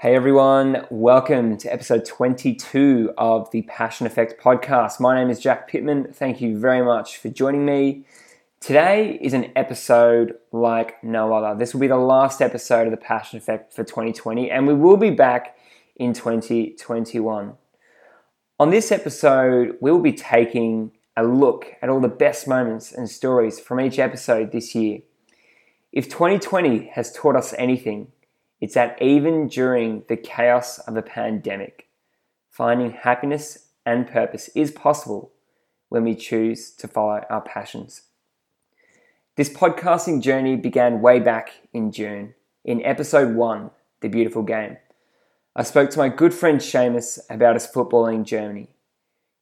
Hey everyone, welcome to episode 22 of the Passion Effect podcast. My name is Jack Pittman. Thank you very much for joining me. Today is an episode like no other. This will be the last episode of the Passion Effect for 2020, and we will be back in 2021. On this episode, we will be taking a look at all the best moments and stories from each episode this year. If 2020 has taught us anything, it's that even during the chaos of a pandemic, finding happiness and purpose is possible when we choose to follow our passions. This podcasting journey began way back in June in episode one, The Beautiful Game. I spoke to my good friend Seamus about his footballing journey.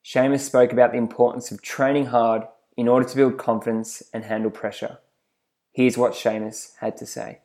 Seamus spoke about the importance of training hard in order to build confidence and handle pressure. Here's what Seamus had to say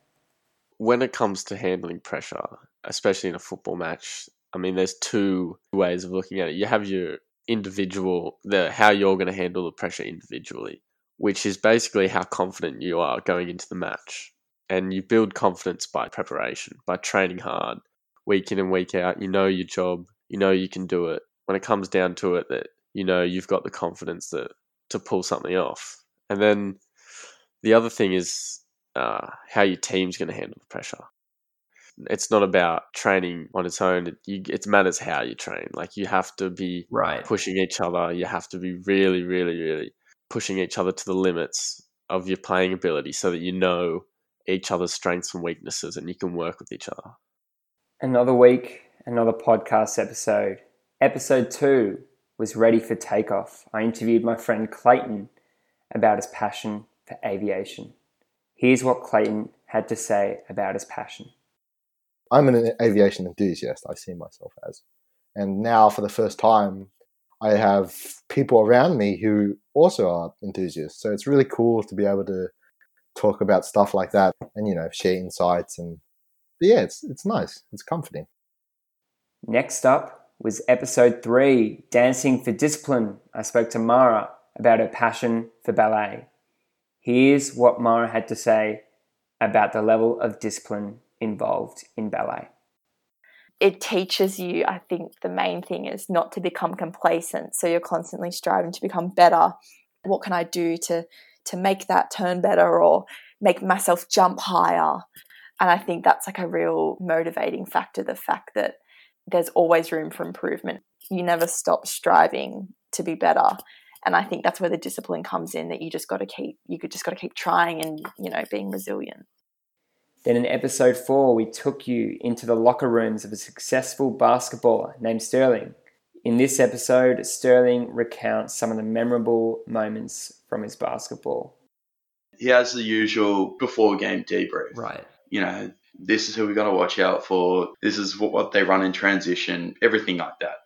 when it comes to handling pressure, especially in a football match, I mean, there's two ways of looking at it. You have your individual, the how you're going to handle the pressure individually, which is basically how confident you are going into the match. And you build confidence by preparation, by training hard, week in and week out. You know your job, you know you can do it. When it comes down to it, that you know you've got the confidence that to pull something off. And then the other thing is uh, how your team's going to handle the pressure. It's not about training on its own. It, you, it matters how you train. Like you have to be right. pushing each other. You have to be really, really, really pushing each other to the limits of your playing ability, so that you know each other's strengths and weaknesses, and you can work with each other. Another week, another podcast episode. Episode two was ready for takeoff. I interviewed my friend Clayton about his passion for aviation. Here's what Clayton had to say about his passion. I'm an aviation enthusiast, I see myself as. And now, for the first time, I have people around me who also are enthusiasts. So it's really cool to be able to talk about stuff like that and, you know, share insights. And yeah, it's, it's nice. It's comforting. Next up was episode three Dancing for Discipline. I spoke to Mara about her passion for ballet. Here's what Mara had to say about the level of discipline involved in ballet. It teaches you, I think the main thing is not to become complacent. So you're constantly striving to become better. What can I do to to make that turn better or make myself jump higher? And I think that's like a real motivating factor, the fact that there's always room for improvement. You never stop striving to be better and I think that's where the discipline comes in that you just got to keep you could just got to keep trying and you know being resilient. Then in episode 4 we took you into the locker rooms of a successful basketballer named Sterling. In this episode Sterling recounts some of the memorable moments from his basketball. He has the usual before game debrief. Right. You know, this is who we're going to watch out for. This is what, what they run in transition, everything like that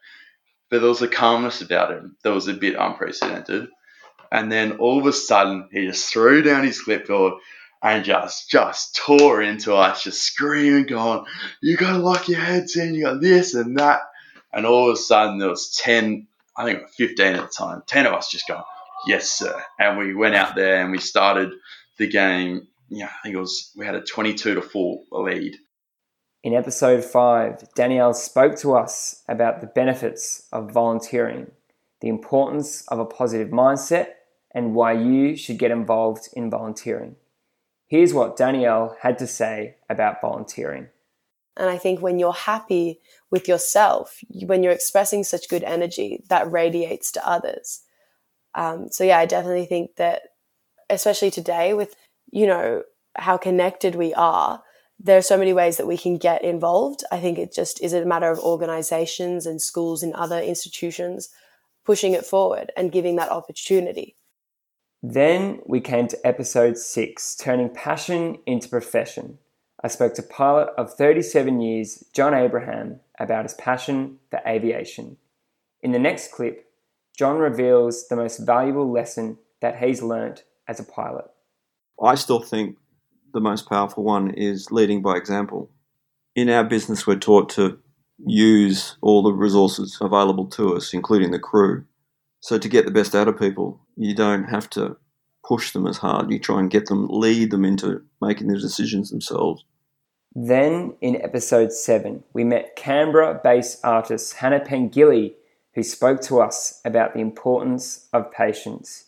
but there was a calmness about him that was a bit unprecedented. And then all of a sudden, he just threw down his clipboard and just just tore into us, just screaming, going, "You got to lock your heads in. You got this and that." And all of a sudden, there was ten, I think fifteen at the time. Ten of us just going, "Yes, sir." And we went out there and we started the game. Yeah, I think it was we had a twenty-two to four lead in episode 5, Danielle spoke to us about the benefits of volunteering, the importance of a positive mindset, and why you should get involved in volunteering. Here's what Danielle had to say about volunteering. And I think when you're happy with yourself, when you're expressing such good energy, that radiates to others. Um, so, yeah, I definitely think that, especially today, with, you know, how connected we are, there are so many ways that we can get involved. I think it just is a matter of organizations and schools and other institutions pushing it forward and giving that opportunity. Then we came to episode six, turning passion into profession. I spoke to pilot of 37 years, John Abraham, about his passion for aviation. In the next clip, John reveals the most valuable lesson that he's learnt as a pilot. I still think the most powerful one is leading by example. In our business, we're taught to use all the resources available to us, including the crew. So, to get the best out of people, you don't have to push them as hard. You try and get them, lead them into making the decisions themselves. Then in episode 7, we met Canberra based artist Hannah Pengilly, who spoke to us about the importance of patience.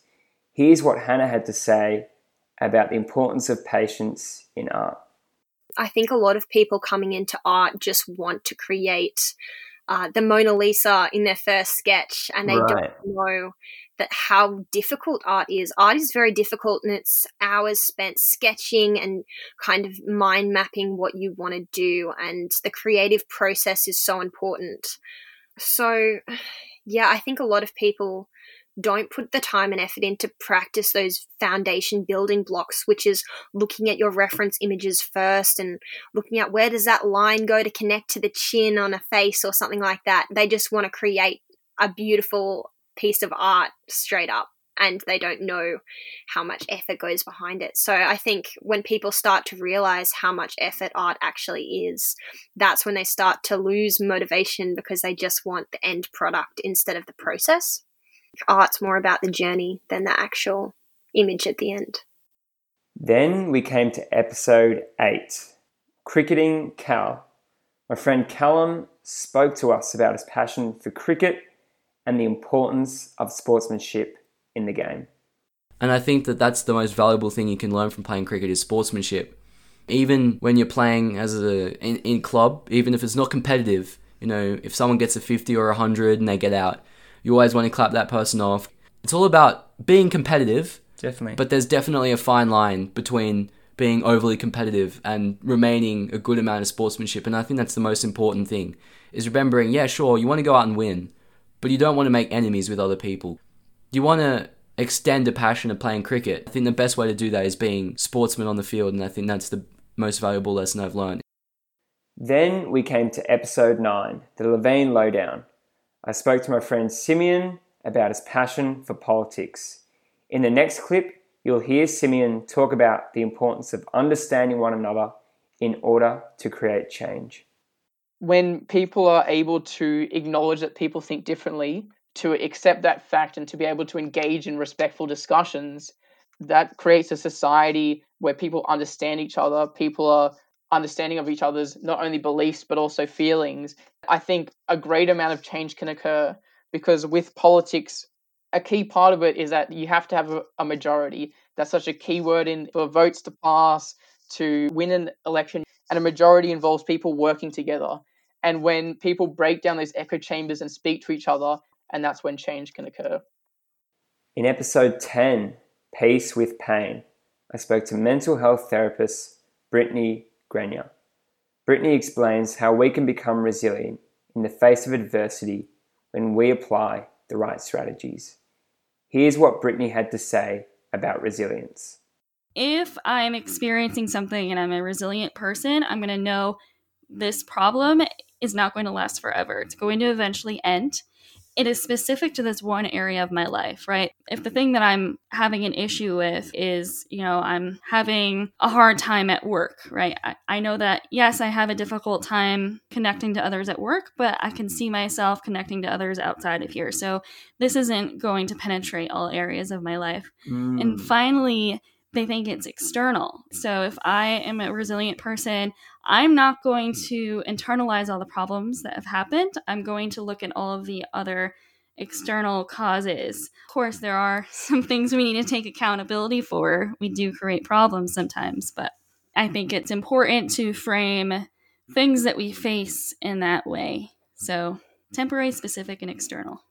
Here's what Hannah had to say about the importance of patience in art. I think a lot of people coming into art just want to create uh, the Mona Lisa in their first sketch, and they right. don't know that how difficult art is. Art is very difficult, and it's hours spent sketching and kind of mind mapping what you want to do, and the creative process is so important. So, yeah, I think a lot of people don't put the time and effort in to practice those foundation building blocks, which is looking at your reference images first and looking at where does that line go to connect to the chin on a face or something like that. They just want to create a beautiful piece of art straight up and they don't know how much effort goes behind it. So I think when people start to realize how much effort art actually is, that's when they start to lose motivation because they just want the end product instead of the process art's more about the journey than the actual image at the end. Then we came to episode 8 Cricketing Cal. My friend Callum spoke to us about his passion for cricket and the importance of sportsmanship in the game. And I think that that's the most valuable thing you can learn from playing cricket is sportsmanship. Even when you're playing as a in, in club, even if it's not competitive, you know, if someone gets a 50 or a 100 and they get out, you always want to clap that person off. It's all about being competitive. Definitely. But there's definitely a fine line between being overly competitive and remaining a good amount of sportsmanship. And I think that's the most important thing is remembering, yeah, sure, you want to go out and win, but you don't want to make enemies with other people. You want to extend a passion of playing cricket. I think the best way to do that is being sportsman on the field, and I think that's the most valuable lesson I've learned. Then we came to episode 9, the Levine Lowdown. I spoke to my friend Simeon about his passion for politics. In the next clip, you'll hear Simeon talk about the importance of understanding one another in order to create change. When people are able to acknowledge that people think differently, to accept that fact, and to be able to engage in respectful discussions, that creates a society where people understand each other, people are understanding of each other's not only beliefs but also feelings. I think a great amount of change can occur because with politics, a key part of it is that you have to have a, majority. That's such a key word in for votes to pass to win an election, and a majority involves people working together. And when people break down those echo chambers and speak to each other, and that's when change can occur. In episode 10, Peace with Pain, I spoke to mental health therapist Brittany Grenier. Brittany explains how we can become resilient in the face of adversity when we apply the right strategies. Here's what Brittany had to say about resilience. If I'm experiencing something and I'm a resilient person, I'm going to know this problem is not going to last forever. It's going to eventually end it is specific to this one area of my life, right? If the thing that I'm having an issue with is, you know, I'm having a hard time at work, right? I, I, know that, yes, I have a difficult time connecting to others at work, but I can see myself connecting to others outside of here. So this isn't going to penetrate all areas of my life. Mm. And finally, they think it's external. So if I am a resilient person, I'm not going to internalize all the problems that have happened. I'm going to look at all of the other external causes. Of course, there are some things we need to take accountability for. We do create problems sometimes, but I think it's important to frame things that we face in that way. So, temporary, specific, and external.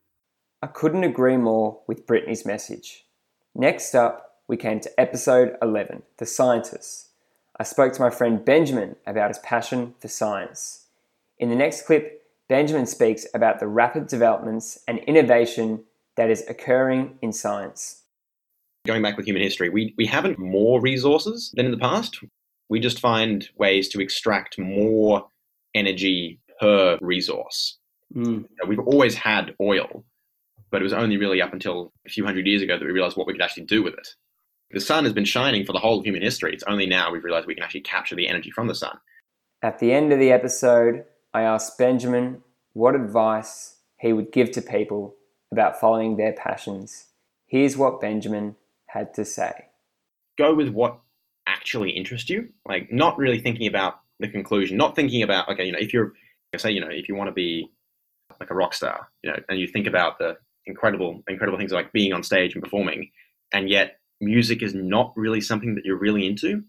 I couldn't agree more with Brittany's message. Next up, we came to episode 11 The Scientists. I spoke to my friend Benjamin about his passion for science. In the next clip, Benjamin speaks about the rapid developments and innovation that is occurring in science. Going back with human history, we, we haven't more resources than in the past. We just find ways to extract more energy per resource. Mm. We've always had oil, but it was only really up until a few hundred years ago that we realized what we could actually do with it. The sun has been shining for the whole of human history. It's only now we've realized we can actually capture the energy from the sun. At the end of the episode, I asked Benjamin what advice he would give to people about following their passions. Here's what Benjamin had to say Go with what actually interests you. Like, not really thinking about the conclusion, not thinking about okay, you know, if you're say, you know, if you want to be like a rock star, you know, and you think about the incredible, incredible things like being on stage and performing, and yet music is not really something that you're really into.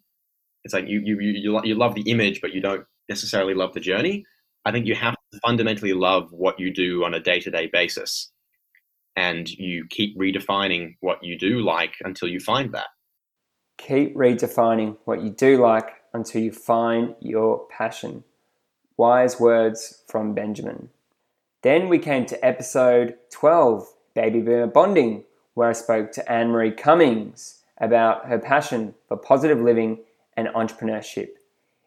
It's like you you you you love the image, but you don't necessarily love the journey. I think you have to fundamentally love what you do on a day to day basis, and you keep redefining what you do like until you find that. Keep redefining what you do like until you find your passion. Wise words from Benjamin. Then we came to episode 12, Baby Boomer Bonding, where I spoke to Anne Marie Cummings about her passion for positive living and entrepreneurship.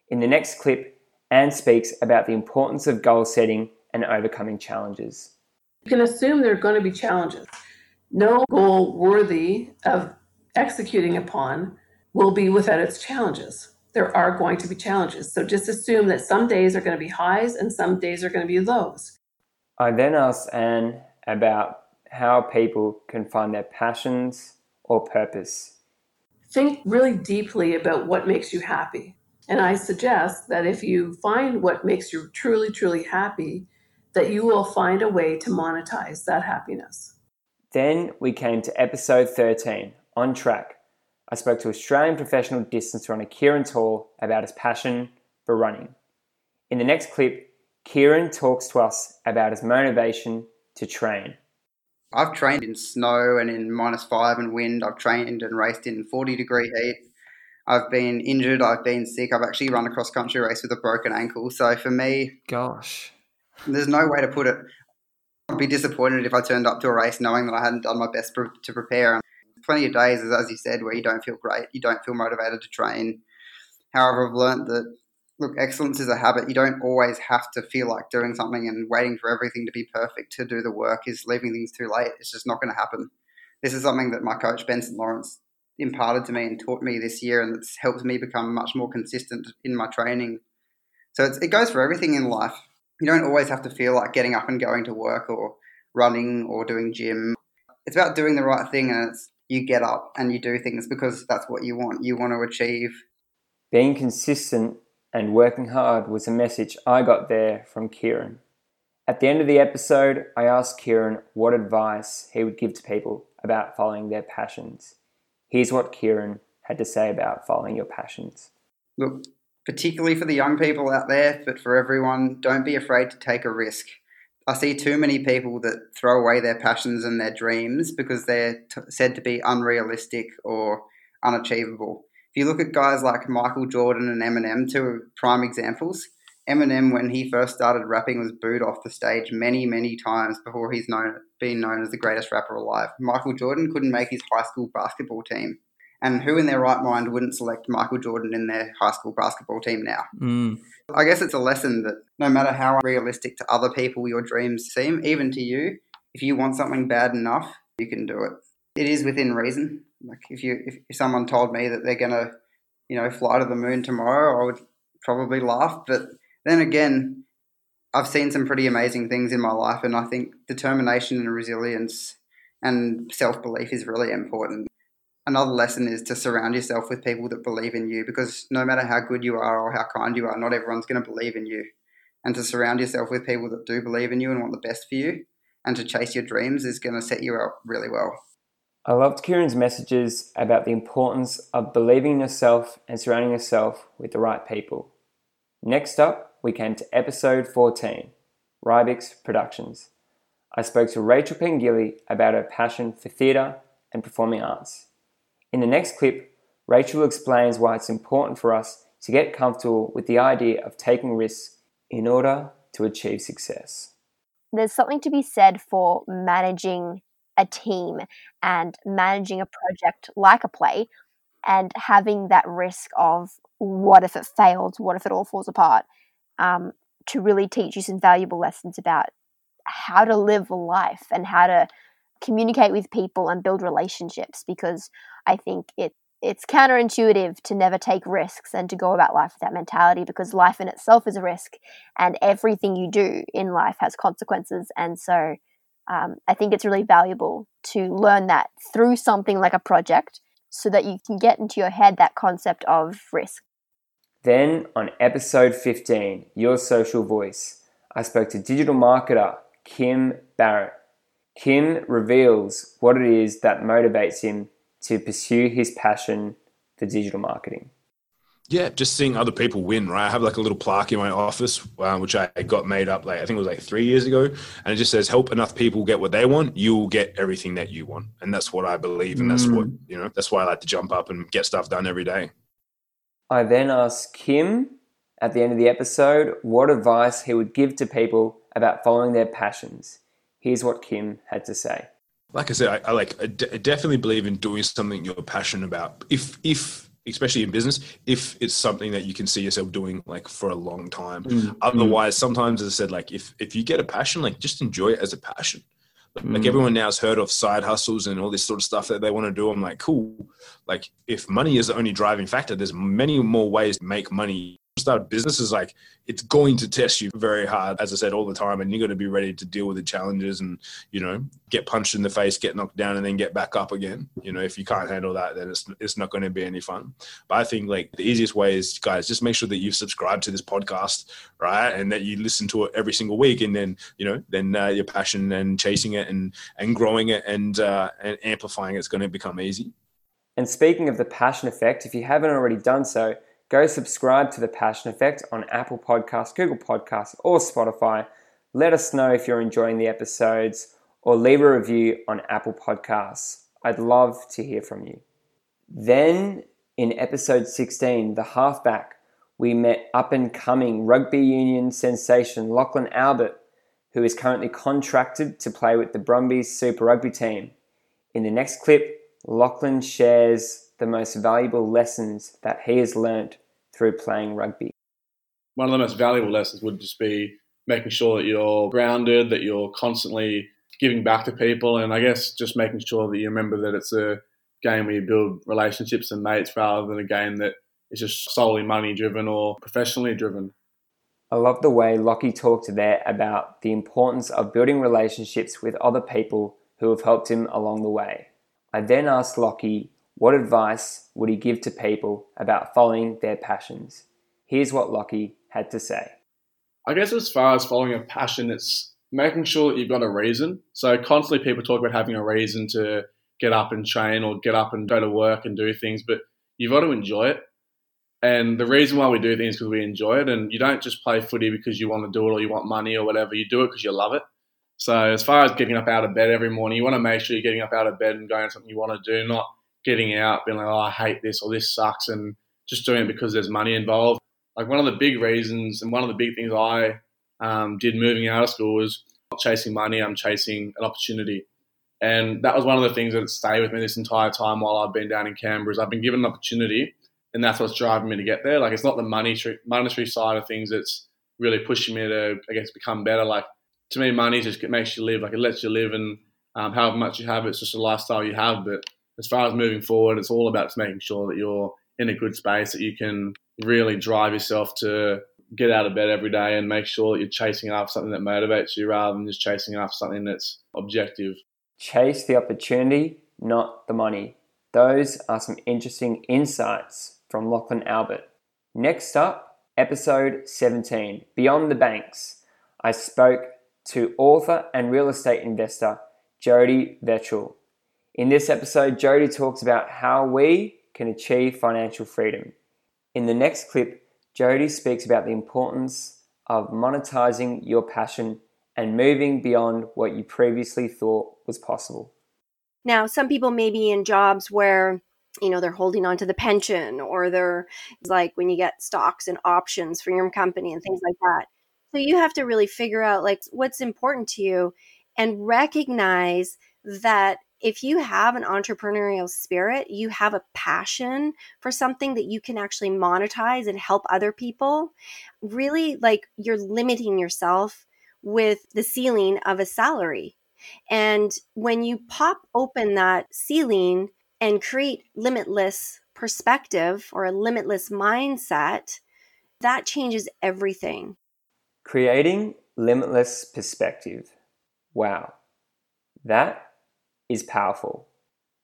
In the next clip, Anne speaks about the importance of goal setting and overcoming challenges. You can assume there are going to be challenges. No goal worthy of executing upon will be without its challenges there are going to be challenges. So just assume that some days are going to be highs and some days are going to be lows. I then asked Anne about how people can find their passions or purpose. Think really deeply about what makes you happy. And I suggest that if you find what makes you truly, truly happy, that you will find a way to monetize that happiness. Then we came to episode 13 On Track I spoke to Australian professional distance runner Kieran Tall about his passion for running. In the next clip, Kieran talks to us about his motivation to train. I've trained in snow and in minus five and wind. I've trained and raced in 40 degree heat. I've been injured. I've been sick. I've actually run a cross country race with a broken ankle. So for me, gosh, there's no way to put it. I'd be disappointed if I turned up to a race knowing that I hadn't done my best to prepare plenty of days, as you said, where you don't feel great, you don't feel motivated to train. However, I've learned that look, excellence is a habit. You don't always have to feel like doing something and waiting for everything to be perfect to do the work is leaving things too late. It's just not going to happen. This is something that my coach Benson Lawrence imparted to me and taught me this year, and it's helped me become much more consistent in my training. So it goes for everything in life. You don't always have to feel like getting up and going to work or running or doing gym. It's about doing the right thing, and it's you get up and you do things because that's what you want. You want to achieve. Being consistent and working hard was a message I got there from Kieran. At the end of the episode, I asked Kieran what advice he would give to people about following their passions. Here's what Kieran had to say about following your passions. Look, particularly for the young people out there, but for everyone, don't be afraid to take a risk. I see too many people that throw away their passions and their dreams because they're t- said to be unrealistic or unachievable. If you look at guys like Michael Jordan and Eminem, two prime examples. Eminem, when he first started rapping, was booed off the stage many, many times before he's known been known as the greatest rapper alive. Michael Jordan couldn't make his high school basketball team. And who in their right mind wouldn't select Michael Jordan in their high school basketball team now? Mm. I guess it's a lesson that no matter how realistic to other people your dreams seem, even to you, if you want something bad enough, you can do it. It is within reason. Like if you if, someone told me that they're gonna, you know, fly to the moon tomorrow, I would probably laugh. But then again, I've seen some pretty amazing things in my life, and I think determination and resilience and self belief is really important another lesson is to surround yourself with people that believe in you because no matter how good you are or how kind you are, not everyone's going to believe in you. And to surround yourself with people that do believe in you and want the best for you and to chase your dreams is going to set you up really well. I loved Kieran's messages about the importance of believing in yourself and surrounding yourself with the right people. Next up, we came to episode 14 Rybix Productions. I spoke to Rachel Pengilly about her passion for theatre and performing arts. In the next clip, Rachel explains why it's important for us to get comfortable with the idea of taking risks in order to achieve success. There's something to be said for managing a team and managing a project like a play and having that risk of what if it fails, what if it all falls apart, um, to really teach you some valuable lessons about how to live life and how to communicate with people and build relationships because I think it it's counterintuitive to never take risks and to go about life with that mentality because life in itself is a risk and everything you do in life has consequences. And so um, I think it's really valuable to learn that through something like a project so that you can get into your head that concept of risk. Then on episode 15, Your Social Voice, I spoke to digital marketer Kim Barrett. Kim reveals what it is that motivates him to pursue his passion for digital marketing yeah, just seeing other people win, right? I have like a little plaque in my office, um, which I got made up like I think it was like three years ago, and it just says, "Help enough people get what they want, you'll get everything that you want." And that's what I believe, and that's what mm. you know. That's why I like to jump up and get stuff done every day. I then asked Kim at the end of the episode what advice he would give to people about following their passions. Here's what Kim had to say. Like I said, I, I like I, d- I definitely believe in doing something you're passionate about. If if especially in business, if it's something that you can see yourself doing like for a long time. Mm. Otherwise, sometimes as I said, like if if you get a passion, like just enjoy it as a passion. Like, mm. everyone now has heard of side hustles and all this sort of stuff that they want to do. I'm like, cool. Like if money is the only driving factor, there's many more ways to make money start business is like it's going to test you very hard as i said all the time and you're going to be ready to deal with the challenges and you know get punched in the face get knocked down and then get back up again. You know if you can't handle that then it's, it's not going to be any fun. But i think like the easiest way is guys just make sure that you've subscribed to this podcast right and that you listen to it every single week and then you know then uh, your passion and chasing it and and growing it and uh, and amplifying it's going to become easy. And speaking of the passion effect if you haven't already done so Go subscribe to The Passion Effect on Apple Podcasts, Google Podcasts, or Spotify. Let us know if you're enjoying the episodes or leave a review on Apple Podcasts. I'd love to hear from you. Then in episode 16, the halfback, we met up and coming rugby union sensation Lachlan Albert, who is currently contracted to play with the Brumbies Super Rugby team. In the next clip, Lachlan shares the most valuable lessons that he has learned through playing rugby? One of the most valuable lessons would just be making sure that you're grounded, that you're constantly giving back to people, and I guess just making sure that you remember that it's a game where you build relationships and mates rather than a game that is just solely money driven or professionally driven. I love the way Lockie talked there about the importance of building relationships with other people who have helped him along the way. I then asked Lockie what advice would he give to people about following their passions? Here's what Lockie had to say. I guess as far as following a passion, it's making sure that you've got a reason. So constantly people talk about having a reason to get up and train or get up and go to work and do things, but you've got to enjoy it. And the reason why we do things is because we enjoy it. And you don't just play footy because you want to do it or you want money or whatever. You do it because you love it. So as far as getting up out of bed every morning, you want to make sure you're getting up out of bed and going something you want to do, not getting out, being like, oh, I hate this or this sucks, and just doing it because there's money involved. Like one of the big reasons and one of the big things I um, did moving out of school was not chasing money, I'm chasing an opportunity. And that was one of the things that stayed with me this entire time while I've been down in Canberra is I've been given an opportunity and that's what's driving me to get there. Like it's not the money monetary side of things that's really pushing me to, I guess, become better. Like to me, money just makes you live. Like it lets you live and um, however much you have, it's just a lifestyle you have. But as far as moving forward, it's all about just making sure that you're in a good space that you can really drive yourself to get out of bed every day and make sure that you're chasing after something that motivates you rather than just chasing after something that's objective. Chase the opportunity, not the money. Those are some interesting insights from Lachlan Albert. Next up, episode 17 Beyond the Banks. I spoke to author and real estate investor Jody Vetchell in this episode, Jody talks about how we can achieve financial freedom. In the next clip, Jody speaks about the importance of monetizing your passion and moving beyond what you previously thought was possible. Now, some people may be in jobs where you know they're holding on to the pension or they're like when you get stocks and options for your company and things like that. So you have to really figure out like what's important to you and recognize that if you have an entrepreneurial spirit, you have a passion for something that you can actually monetize and help other people, really like you're limiting yourself with the ceiling of a salary. And when you pop open that ceiling and create limitless perspective or a limitless mindset, that changes everything. Creating limitless perspective. Wow. That is powerful.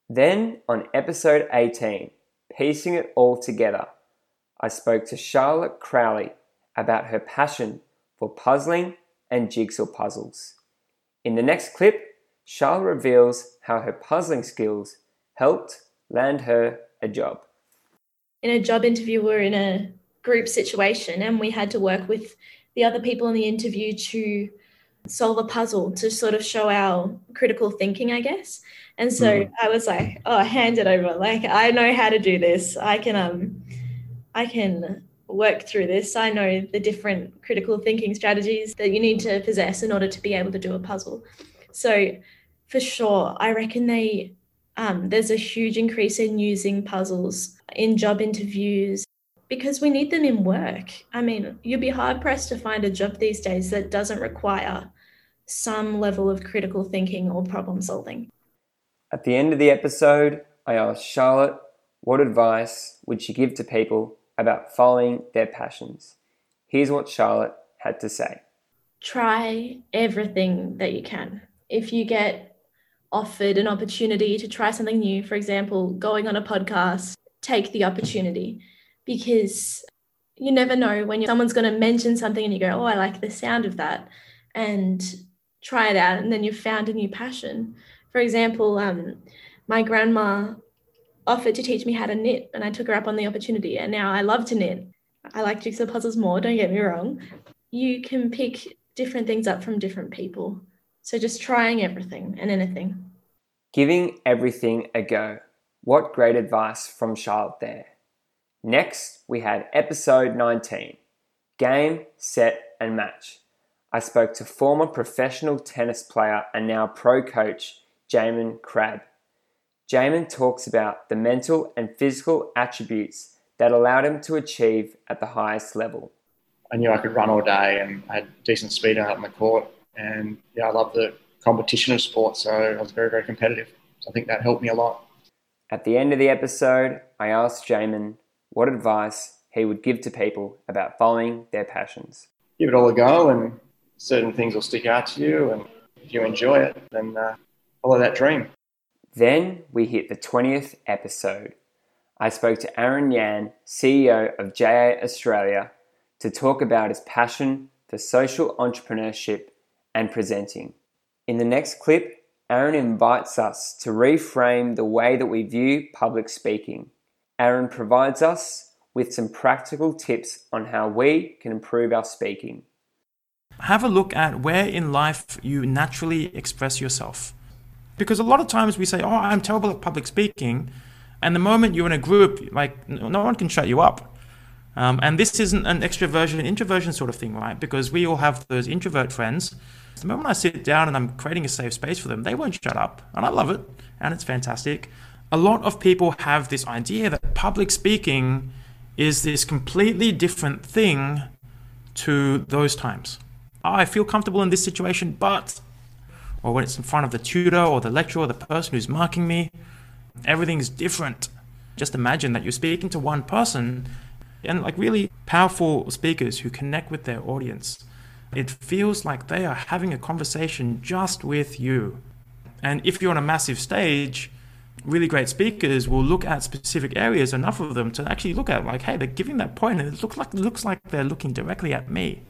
Then on episode 18, piecing it all together, I spoke to Charlotte Crowley about her passion for puzzling and jigsaw puzzles. In the next clip, Charlotte reveals how her puzzling skills helped land her a job. In a job interview, we're in a group situation and we had to work with the other people in the interview to solve a puzzle to sort of show our critical thinking, I guess. And so mm. I was like, oh, hand it over. Like I know how to do this. I can um I can work through this. I know the different critical thinking strategies that you need to possess in order to be able to do a puzzle. So for sure, I reckon they um, there's a huge increase in using puzzles in job interviews because we need them in work. I mean, you'd be hard pressed to find a job these days that doesn't require some level of critical thinking or problem solving. At the end of the episode, I asked Charlotte what advice would she give to people about following their passions. Here's what Charlotte had to say. Try everything that you can. If you get offered an opportunity to try something new, for example, going on a podcast, take the opportunity because you never know when someone's going to mention something and you go, Oh, I like the sound of that, and try it out. And then you've found a new passion. For example, um, my grandma offered to teach me how to knit, and I took her up on the opportunity. And now I love to knit. I like jigsaw puzzles more, don't get me wrong. You can pick different things up from different people. So just trying everything and anything. Giving everything a go. What great advice from Charlotte there. Next, we had episode 19 Game, Set, and Match. I spoke to former professional tennis player and now pro coach Jamin Crabb. Jamin talks about the mental and physical attributes that allowed him to achieve at the highest level. I knew I could run all day and I had decent speed out on the court. And yeah, I love the competition of sport, so I was very, very competitive. So I think that helped me a lot. At the end of the episode, I asked Jamin what advice he would give to people about following their passions. Give it all a go, and certain things will stick out to you. And if you enjoy it, then uh, follow that dream. Then we hit the 20th episode. I spoke to Aaron Yan, CEO of JA Australia, to talk about his passion for social entrepreneurship and presenting. In the next clip, Aaron invites us to reframe the way that we view public speaking. Aaron provides us with some practical tips on how we can improve our speaking. Have a look at where in life you naturally express yourself. Because a lot of times we say, Oh, I'm terrible at public speaking. And the moment you're in a group, like, no one can shut you up. Um, and this isn't an extroversion introversion sort of thing, right? Because we all have those introvert friends. The moment I sit down and I'm creating a safe space for them, they won't shut up. And I love it. And it's fantastic a lot of people have this idea that public speaking is this completely different thing to those times. I feel comfortable in this situation, but, or when it's in front of the tutor or the lecturer or the person who's marking me, everything's different. Just imagine that you're speaking to one person and like really powerful speakers who connect with their audience. It feels like they are having a conversation just with you. And if you're on a massive stage, really great speakers will look at specific areas, enough of them to actually look at like, hey, they're giving that point, and it looks like looks like they're looking directly at me.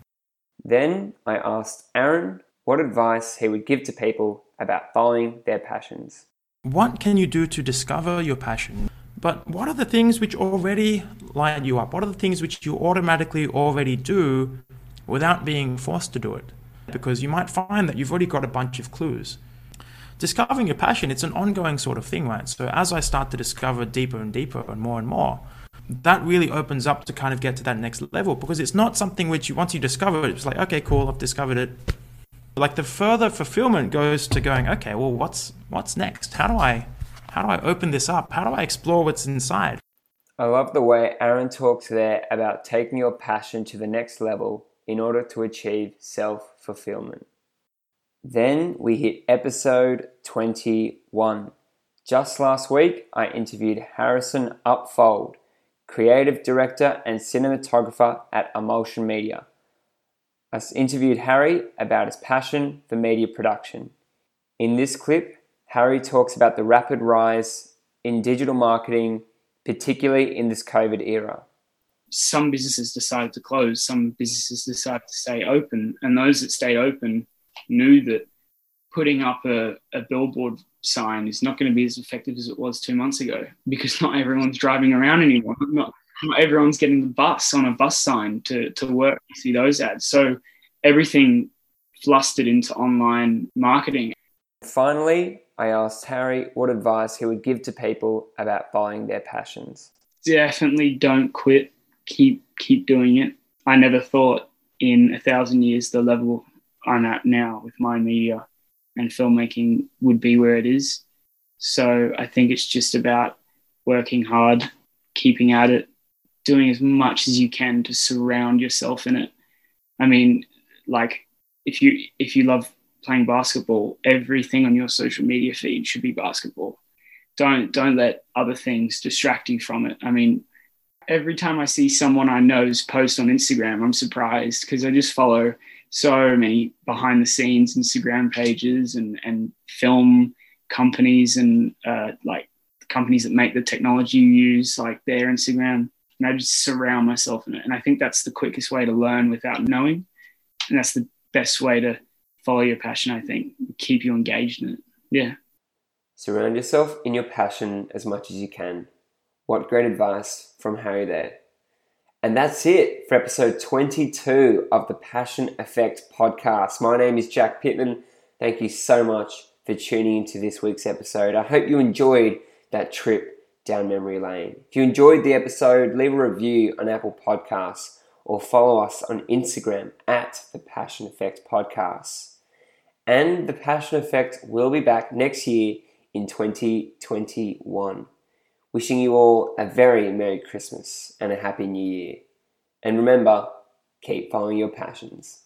Then I asked Aaron what advice he would give to people about following their passions. What can you do to discover your passion? But what are the things which already light you up? What are the things which you automatically already do without being forced to do it? Because you might find that you've already got a bunch of clues discovering your passion, it's an ongoing sort of thing, right? So as I start to discover deeper and deeper and more and more, that really opens up to kind of get to that next level because it's not something which you, once you discover it, it's like, okay, cool, I've discovered it. Like the further fulfillment goes to going, okay, well, what's what's next? How do I how do I open this up? How do I explore what's inside? I love the way Aaron talks there about taking your passion to the next level in order to achieve self fulfillment. Then we hit episode 21. Just last week, I interviewed Harrison Upfold, creative director and cinematographer at Emulsion Media. I interviewed Harry about his passion for media production. In this clip, Harry talks about the rapid rise in digital marketing, particularly in this COVID era. some businesses decided to close, some businesses decided to stay open, and those that stayed open knew that putting up a, a billboard sign is not going to be as effective as it was two months ago because not everyone's driving around anymore. Not, not everyone's getting the bus on a bus sign to, to work to see those ads. So everything flustered into online marketing. Finally, I asked Harry what advice he would give to people about following their passions. Definitely don't quit. Keep keep doing it. I never thought in a thousand years the level I'm at now with my media and filmmaking would be where it is. So I think it's just about working hard, keeping at it, doing as much as you can to surround yourself in it. I mean, like if you if you love playing basketball, everything on your social media feed should be basketball. Don't don't let other things distract you from it. I mean, every time I see someone I know's post on Instagram, I'm surprised because I just follow so many behind the scenes Instagram pages and and film companies and uh, like companies that make the technology you use, like their Instagram. And I just surround myself in it. And I think that's the quickest way to learn without knowing. And that's the best way to follow your passion, I think, keep you engaged in it. Yeah. Surround yourself in your passion as much as you can. What great advice from Harry there. And that's it for episode 22 of the Passion Effect podcast. My name is Jack Pittman. Thank you so much for tuning into this week's episode. I hope you enjoyed that trip down memory lane. If you enjoyed the episode, leave a review on Apple Podcasts or follow us on Instagram at the Passion Effect Podcast. And the Passion Effect will be back next year in 2021. Wishing you all a very Merry Christmas and a Happy New Year. And remember, keep following your passions.